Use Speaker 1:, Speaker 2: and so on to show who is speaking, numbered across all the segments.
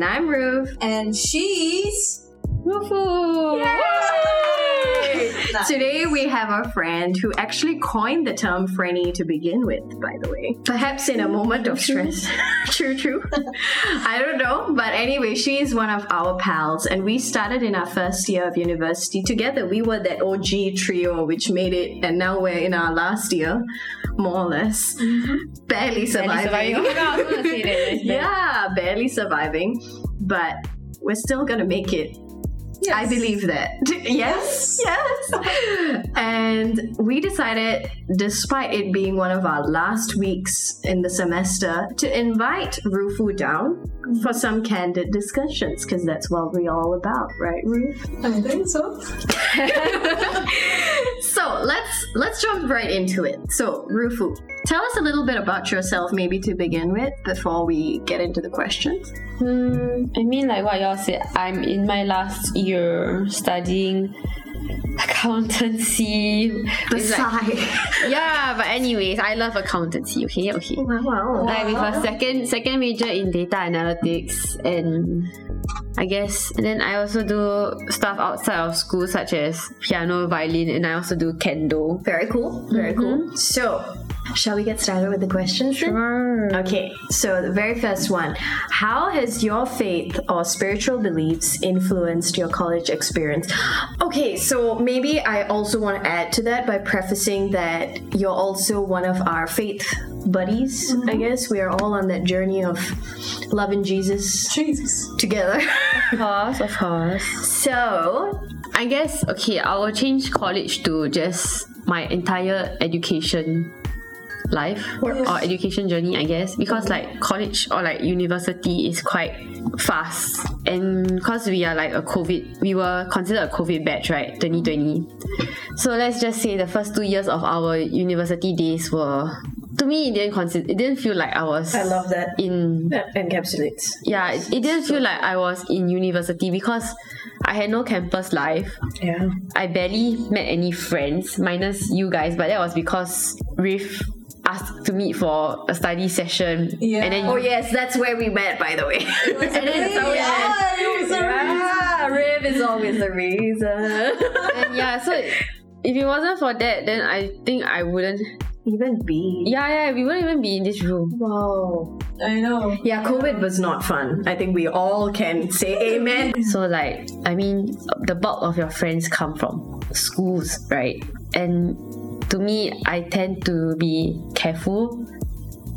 Speaker 1: And I'm Ruth.
Speaker 2: And she's.
Speaker 3: Woohoo!
Speaker 2: Nice.
Speaker 1: Today we have a friend who actually coined the term Frenny to begin with, by the way. Perhaps in a mm, moment of stress. true, true. I don't know. But anyway, she is one of our pals, and we started in our first year of university together. We were that OG trio which made it, and now we're in our last year, more or less. Mm-hmm. Barely surviving.
Speaker 3: surviving. Oh god, I was gonna say that.
Speaker 1: yeah, barely surviving. But we're still gonna make it
Speaker 2: Yes.
Speaker 1: I believe that. yes, yes. and we decided, despite it being one of our last weeks in the semester, to invite Rufu down for mm-hmm. some candid discussions because that's what we're all about, right, Ruf?
Speaker 2: I think so.
Speaker 1: So let's let's jump right into it. So, Rufu, tell us a little bit about yourself, maybe to begin with, before we get into the questions.
Speaker 3: Hmm, I mean, like what y'all said, I'm in my last year studying accountancy.
Speaker 1: The
Speaker 3: It's like- yeah, but anyways, I love accountancy. Okay, okay.
Speaker 1: Wow, wow.
Speaker 3: Like with a second second major in data analytics and I guess and then I also do stuff outside of school such as piano, violin, and I also do kendo.
Speaker 1: Very cool. Very mm-hmm. cool. So, shall we get started with the questions? then?
Speaker 3: Sure.
Speaker 1: Okay, so the very first one How has your faith or spiritual beliefs influenced your college experience? Okay, so maybe I also want to add to that by prefacing that you're also one of our faith buddies, I mm-hmm. guess. We are all on that journey of loving Jesus
Speaker 2: Jesus.
Speaker 1: together.
Speaker 3: Of course, of course.
Speaker 1: so,
Speaker 3: I guess okay, I will change college to just my entire education life or education journey, I guess, because like college or like university is quite fast, and because we are like a COVID, we were considered a COVID batch, right, 2020. So let's just say the first two years of our university days were. To me, it didn't consider. It didn't feel like I was.
Speaker 1: I love that.
Speaker 3: in
Speaker 1: That encapsulates.
Speaker 3: yeah. It, it didn't feel like I was in university because I had no campus life.
Speaker 1: Yeah.
Speaker 3: I barely met any friends, minus you guys, but that was because Riff asked to meet for a study session.
Speaker 2: Yeah.
Speaker 3: And then
Speaker 1: Oh, yes, that's where we met, by the way.
Speaker 2: And then yeah, it was a
Speaker 1: Yeah, Riv is always the reason.
Speaker 3: and yeah, so if it wasn't for that, then I think I wouldn't.
Speaker 1: Even be.
Speaker 3: Yeah, yeah, we wouldn't even be in this room.
Speaker 1: Wow.
Speaker 2: I know.
Speaker 1: Yeah, COVID was not fun. I think we all can say amen.
Speaker 3: So like, I mean, the bulk of your friends come from schools, right? And to me, I tend to be careful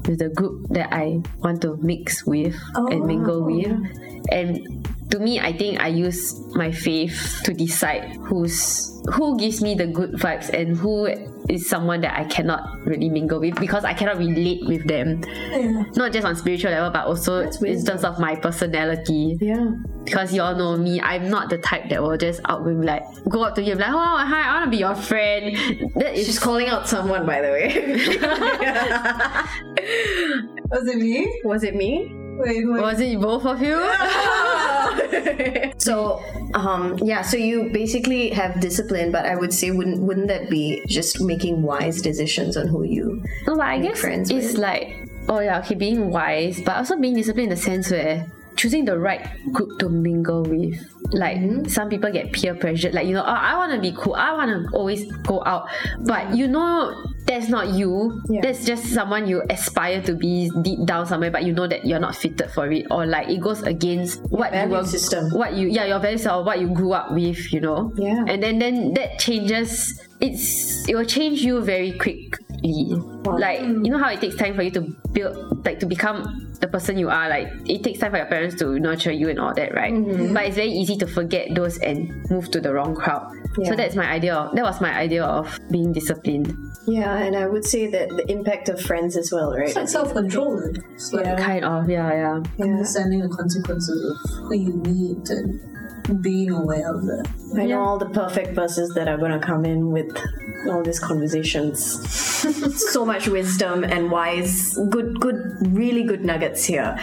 Speaker 3: with the group that I want to mix with and mingle oh. with. And to me, I think I use my faith to decide who's who gives me the good vibes and who is someone that I cannot really mingle with because I cannot relate with them.
Speaker 2: Yeah.
Speaker 3: Not just on spiritual level, but also in terms of my personality
Speaker 1: Yeah.
Speaker 3: because y'all know me, I'm not the type that will just out with like go up to you and be like, oh hi, I want to be your friend. That is
Speaker 1: She's calling out someone, by the way.
Speaker 2: Was it me?
Speaker 1: was it me?
Speaker 2: Wait, wait.
Speaker 3: was it both of you?
Speaker 1: so, um, yeah. So you basically have discipline, but I would say, wouldn't wouldn't that be just making wise decisions on who you?
Speaker 3: no, but I
Speaker 1: Make
Speaker 3: guess
Speaker 1: friends
Speaker 3: it's
Speaker 1: with.
Speaker 3: like oh yeah, okay, being wise, but also being disciplined in the sense where choosing the right group to mingle with. Like
Speaker 1: Mm-hmm.
Speaker 3: some people get peer pressured, like you know, oh, I want to be cool, I want to always go out, but you know that's not you.
Speaker 1: Yeah.
Speaker 3: That's just someone you aspire to be deep down somewhere, but you know that you're not fitted for it, or like it goes against what you were,
Speaker 1: system.
Speaker 3: what you yeah, your values or what you grew up with, you know.
Speaker 1: Yeah.
Speaker 3: And then then that changes. It's it will change you very quickly. Like you know how it takes time for you to build, like to become the person you are. Like it takes time for your parents to nurture you and all that, right?
Speaker 1: Mm-hmm.
Speaker 3: But it's very easy to forget those and move to the wrong crowd.
Speaker 1: Yeah.
Speaker 3: So that's my idea. That was my idea of being disciplined.
Speaker 1: Yeah, and I would say that the impact of friends as well, right?
Speaker 2: It's like self control. Like
Speaker 1: Yeah.
Speaker 3: Kind of, yeah, yeah.
Speaker 1: Yeah.
Speaker 2: understanding the consequences of who you meet and being aware of that.
Speaker 1: I know all the perfect buses that are going to come in with all these conversations. so much wisdom and wise, good, good, really good nuggets here.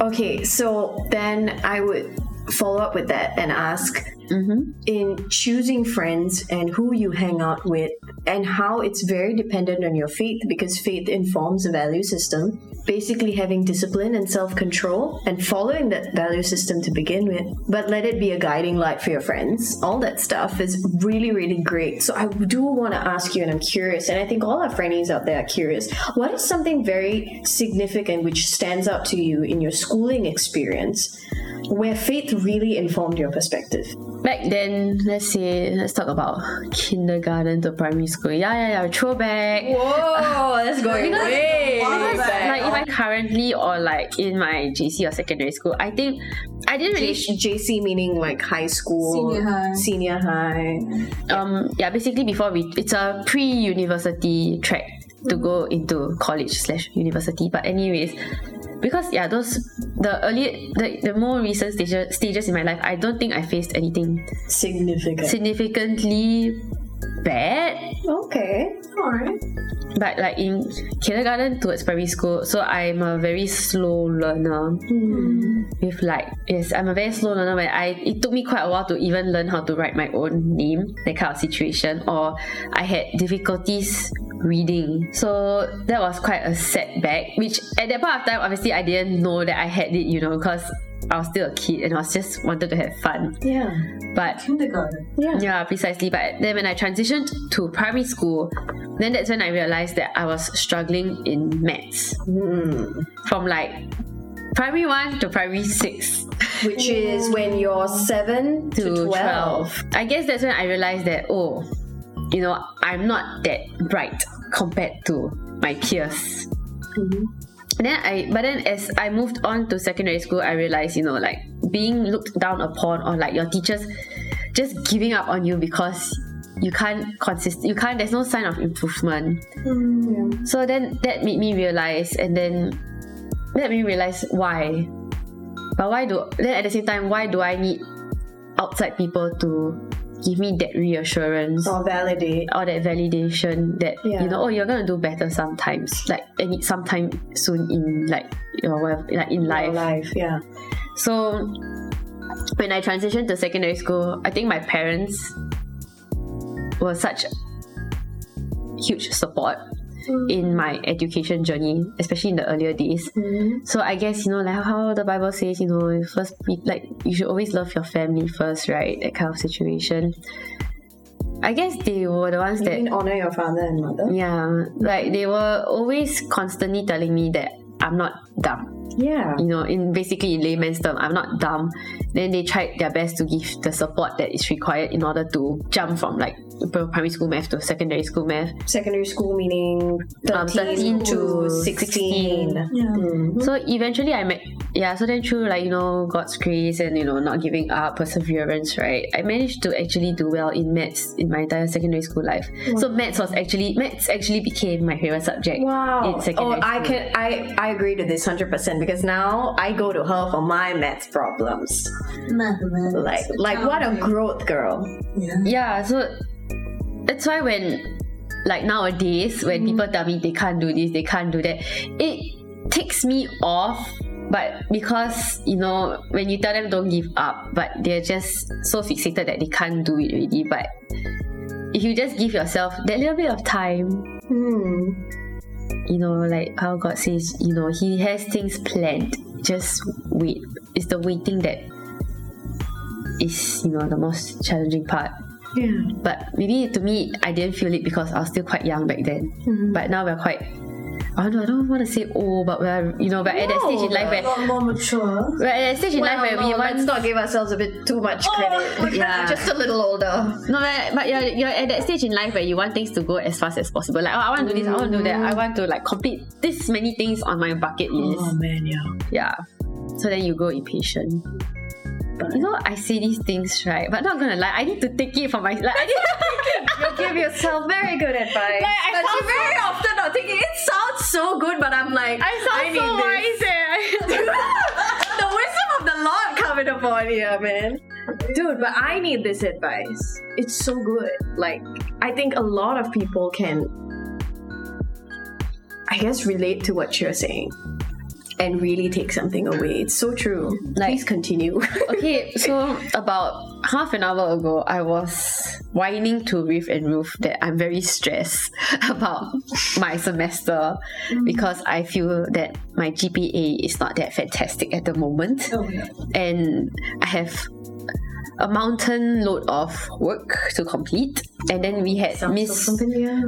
Speaker 1: Okay, so then I would follow up with that and ask mm-hmm. in choosing friends and who you hang out with, and how it's very dependent on your faith because faith informs a value system. Basically, having discipline and self control and following that value system to begin with, but let it be a guiding light for your friends. All that stuff is really, really great. So, I do want to ask you, and I'm curious, and I think all our friends out there are curious what is something very significant which stands out to you in your schooling experience where faith really informed your perspective?
Speaker 3: Back then, let's say, let's talk about kindergarten to primary school. Yeah, yeah, yeah, throwback.
Speaker 1: Whoa, that's going way
Speaker 3: Because,
Speaker 1: back.
Speaker 3: like if I currently or like in my JC or secondary school, I think I didn't really
Speaker 1: J- JC meaning like high school,
Speaker 2: Senior high.
Speaker 1: senior high.
Speaker 3: um yeah basically before we it's a pre-university track to go into college slash university but anyways because yeah those the early the, the more recent stages stages in my life i don't think i faced anything
Speaker 1: Significant.
Speaker 3: significantly bad
Speaker 1: okay.
Speaker 2: Alright.
Speaker 3: but like in kindergarten towards primary school so i'm a very slow learner hmm. with like yes i'm a very slow learner where i it took me quite a while to even learn how to write my own name that kind of situation or i had difficulties reading so that was quite a setback which at that point of time obviously i didn't know that i had it you know because i was still a kid and i was just wanted to have fun
Speaker 1: Yeah.
Speaker 3: but
Speaker 2: Kindergarten.
Speaker 1: Yeah.
Speaker 3: yeah, precisely. But then when I transitioned to primary school, then that's when I realized that I was struggling in maths. Hmm. From like primary one to primary six
Speaker 1: Which is when you're seven to,
Speaker 3: to
Speaker 1: 12.
Speaker 3: 12. I guess that's when I realized that, oh, you know, I'm not that bright compared to my peers. And then I, but then as I moved on to secondary school, I realized, you know, like being looked down upon or like your teachers just giving up on you because you can't consist, you can't. There's no sign of improvement. Mm-hmm. So then that made me realize, and then that made me realize why. But why do then at the same time why do I need outside people to give me that reassurance?
Speaker 1: Or validate.
Speaker 3: or that validation that
Speaker 1: Yeah.
Speaker 3: you know oh you're gonna do better sometimes like and sometime soon in like your whatever, like in life
Speaker 1: Life, yeah.
Speaker 3: so when I transitioned to secondary school I think my parents were such huge support in my mm. education journey especially in the earlier days mm. so I guess you know like how the Bible says you know first be- like you should always love your family first right that kind of situation I guess they were the ones
Speaker 1: You
Speaker 3: that
Speaker 1: honor your father and mother?
Speaker 3: yeah, like they were always constantly telling me that I'm not dumb.
Speaker 1: Yeah.
Speaker 3: You know, in basically in layman's term, I'm not dumb. Then they tried their best to give the support that is required in order to jump from like primary school math to secondary school math.
Speaker 1: Secondary school meaning 13,
Speaker 3: Um, 13
Speaker 1: to
Speaker 3: to
Speaker 1: 16.
Speaker 3: 16.
Speaker 2: Yeah.
Speaker 3: So eventually I met yeah, so then through like, you know, God's grace and you know, not giving up, perseverance, right? I managed to actually do well in maths in my entire secondary school life. So maths was actually maths actually became my favorite subject
Speaker 1: Wow.
Speaker 3: in
Speaker 1: Oh,
Speaker 3: secondary
Speaker 1: I
Speaker 3: school.
Speaker 1: can I I agree to this hundred percent because now I go to her for my maths problems.
Speaker 2: Mathematics.
Speaker 1: Like like what a growth, girl.
Speaker 2: Yeah.
Speaker 3: Yeah, so that's why when like nowadays when people tell me they can't do this, they can't do that, it takes me off. But because you know, when you tell them don't give up, but they're just so fixated that they can't do it already. But if you just give yourself that little bit of time,
Speaker 1: Hmm.
Speaker 3: you know, like how God says, you know, He has things planned. Just wait. It's the waiting that is, you know, the most challenging part.
Speaker 1: Yeah.
Speaker 3: But maybe to me, I didn't feel it because I was still quite young back then. Mm-hmm. But now we're quite. I don't know. I don't want to say old, but we're you know, we're at that stage in life
Speaker 2: A
Speaker 3: where
Speaker 2: lot more mature.
Speaker 3: we're at that stage in life where we
Speaker 1: no,
Speaker 3: want.
Speaker 1: let's not give ourselves a bit too much oh, credit.
Speaker 3: Yeah.
Speaker 1: Just a little older.
Speaker 3: No, but, but you're, you're at that stage in life where you want things to go as fast as possible. Like, oh, I want to do this, I want to do that. I mm. want to like complete this many things on my bucket list.
Speaker 1: Oh man, yeah.
Speaker 3: Yeah. So then you go impatient. You know, I say these things, right? But not gonna lie, I need to take it for my like. I need to take it.
Speaker 1: You give yourself very good advice.
Speaker 3: Like, I
Speaker 1: but
Speaker 3: sound
Speaker 1: you very often not taking it sounds so good, but I'm like
Speaker 3: I sound
Speaker 1: need
Speaker 3: so wise. eh?
Speaker 1: the wisdom of the Lord coming upon you, man. Dude, but I need this advice. It's so good. Like, I think a lot of people can, I guess, relate to what you're saying and really take something away. It's so true.
Speaker 3: Like-
Speaker 1: Please continue.
Speaker 3: okay, so about half an hour ago, I was whining to Riff and Roof that I'm very stressed about my semester mm. because I feel that my GPA is not that fantastic at the moment.
Speaker 2: Oh, yeah.
Speaker 3: And I have a mountain load of work to complete. And then we had Miss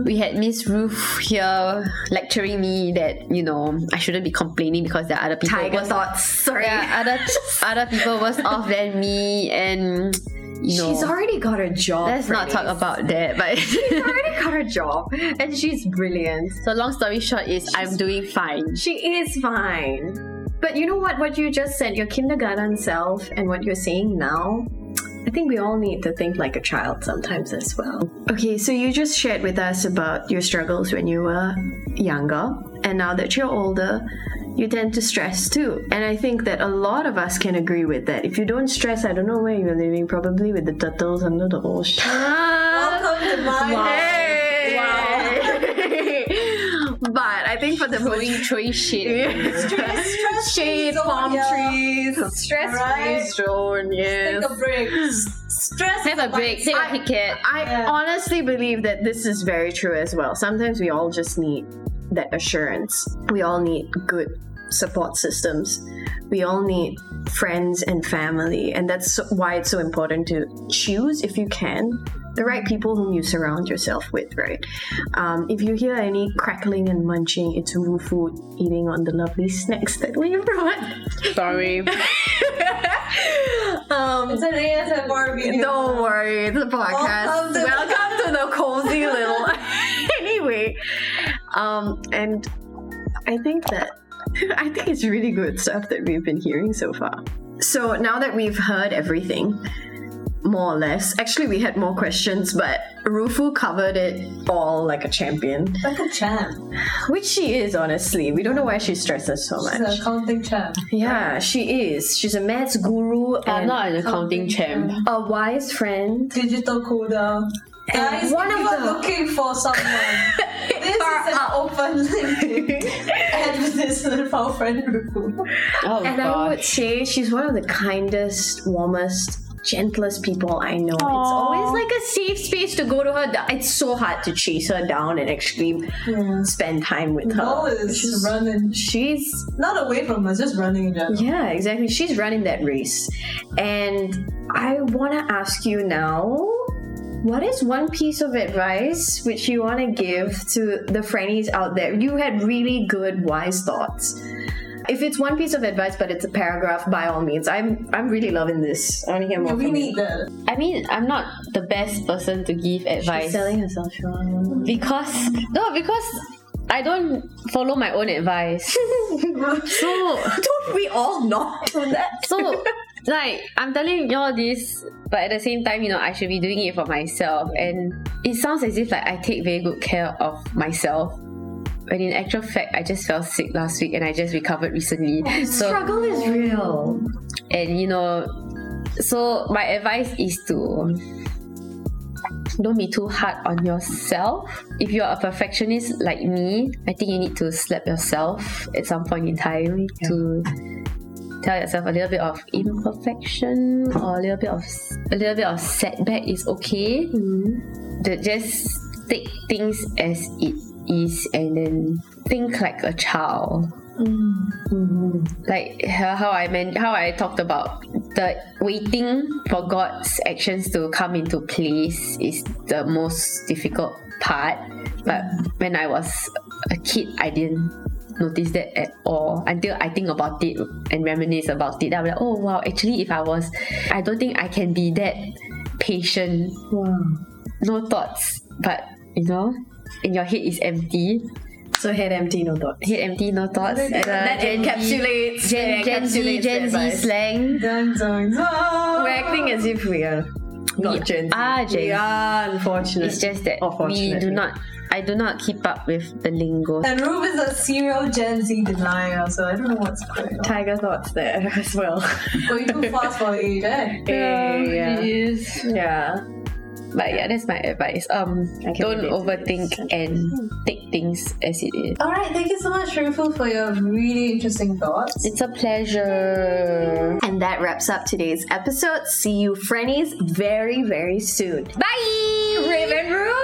Speaker 3: we had Miss Ruth here lecturing me that, you know, I shouldn't be complaining because there are other people
Speaker 1: Tiger
Speaker 3: worse
Speaker 1: thoughts. Sorry.
Speaker 3: yeah, other other people worse off than me and you know
Speaker 1: She's already got a job.
Speaker 3: let's not talk about that. But
Speaker 1: She's already got a job, and she's brilliant.
Speaker 3: so long story short is I'm doing fine.
Speaker 1: She is fine. But you know what? What you just said, your kindergarten self, and what you're saying now, I think we all need to think like a child sometimes as well. Okay, so you just shared with us about your struggles when you were younger, and now that you're older, you tend to stress too. And I think that a lot of us can agree with that. If you don't stress, I don't know where you're living, probably with the turtles under the ocean.
Speaker 2: Welcome to my
Speaker 1: but I think for the
Speaker 3: Throwing throwing shit.
Speaker 2: Stress, stress
Speaker 1: shade,
Speaker 2: zone,
Speaker 1: palm
Speaker 2: yeah.
Speaker 1: trees, stress free
Speaker 2: Alright.
Speaker 1: zone. Yes.
Speaker 2: Take a break. Stress.
Speaker 3: Have a break, take
Speaker 1: I-
Speaker 3: a ticket.
Speaker 1: I
Speaker 2: Yeah.
Speaker 1: honestly believe that this is very true as well. Sometimes we all just need that assurance. We all need good support systems. We all need friends and family, and that's why it's so important to choose, if you can, the right people whom you surround yourself with. Right? Um, if you hear any crackling and munching, it's Rufu eating on the lovely snacks that we brought.
Speaker 3: Sorry.
Speaker 1: um,
Speaker 2: It's an ASMR video.
Speaker 1: don't worry, it's a podcast.
Speaker 2: Welcome to-
Speaker 1: Welcome to the cozy little. anyway, um, and I think that I think it's really good stuff that we've been hearing so far. So now that we've heard everything, more or less, actually we had more questions, but Rufu covered it all like a champion,
Speaker 2: Like a champ.
Speaker 1: which she is honestly. We don't know why she stresses so much.
Speaker 2: She's
Speaker 1: much.
Speaker 2: a counting champ.
Speaker 1: Yeah, she is. She's a maths guru
Speaker 3: I'm
Speaker 1: and
Speaker 3: not an accounting champ.
Speaker 1: a wise friend.
Speaker 2: Digital coder. Guys,
Speaker 1: one
Speaker 2: if
Speaker 1: of
Speaker 2: you are
Speaker 1: the-
Speaker 2: looking for someone, this is an open LinkedIn advertisement for our friend Rufu.
Speaker 3: Oh
Speaker 1: And I would
Speaker 3: gosh.
Speaker 1: say she's one of the kindest, warmest, gentlest people I know. It's always like a safe space to go to her. It's so hard to chase her down and actually
Speaker 2: Yeah.
Speaker 1: spend time with her.
Speaker 2: Mo is
Speaker 1: She's-
Speaker 2: running,
Speaker 1: She's
Speaker 2: not away from us, just running in general.
Speaker 1: yeah, exactly. She's running that race. And I want to ask you now what is one piece of advice which you want to give to the friendies out there? You had really good, wise thoughts. If it's one piece of advice, but it's a paragraph, by all means. I'm I'm really loving this. I want to hear more
Speaker 2: Yeah, we
Speaker 1: from
Speaker 2: need
Speaker 1: you.
Speaker 2: that.
Speaker 3: I mean, I'm not the best person to give advice
Speaker 1: She's selling herself short.
Speaker 3: because no, because I don't follow my own advice. so
Speaker 1: Don't we all not do that?
Speaker 3: so like I'm telling you all this, but at the same time, you know, I should be doing it for myself. And it sounds as if like I take very good care of myself. But in actual fact, I just fell sick last week and I just recovered recently. Oh, so
Speaker 1: Struggle is real.
Speaker 3: and you know, so my advice is to don't be too hard on yourself. If you're a perfectionist like me, I think you need to slap yourself at some point in time to tell yourself a little bit of imperfection or a little bit of a little bit of setback is okay. Mm-hmm. That just take things as it is and then think like a child like how I meant how I talked about the waiting for God's actions to come into place is the most difficult part. But when I was a kid, I didn't notice that at all until I think about it and reminisce about it. I'm like, oh wow, actually, if I was, I don't think I can be that patient. No thoughts, but you know, in your head is empty.
Speaker 1: So head empty, no thoughts.
Speaker 3: Head empty, no thoughts.
Speaker 1: That, that
Speaker 3: Gen Z-
Speaker 1: encapsulates.
Speaker 3: Gen, Gen Z,
Speaker 1: encapsulates
Speaker 3: Gen
Speaker 1: the
Speaker 3: Z slang.
Speaker 2: Dun, dun, dun.
Speaker 1: We're acting as if we are not
Speaker 3: We
Speaker 1: Gen Z.
Speaker 3: are Gen
Speaker 1: we
Speaker 3: Z.
Speaker 1: are unfortunate.
Speaker 3: It's just that we do not. I do not keep up with the lingo.
Speaker 2: And Rube is a serial Gen Z denier, so I don't know what's going on.
Speaker 1: Tiger thoughts there as well.
Speaker 2: Going too fast for age, eh?
Speaker 1: yeah.
Speaker 3: Yes.
Speaker 1: Yeah.
Speaker 3: But yeah, that's my advice. Um, don't overthink and take things as it is.
Speaker 2: Alright, thank you so much, Sharifu, for your really interesting thoughts.
Speaker 3: It's a pleasure.
Speaker 1: And that wraps up today's episode. See you, Frennies, very, very soon.
Speaker 3: Bye, Raven Room.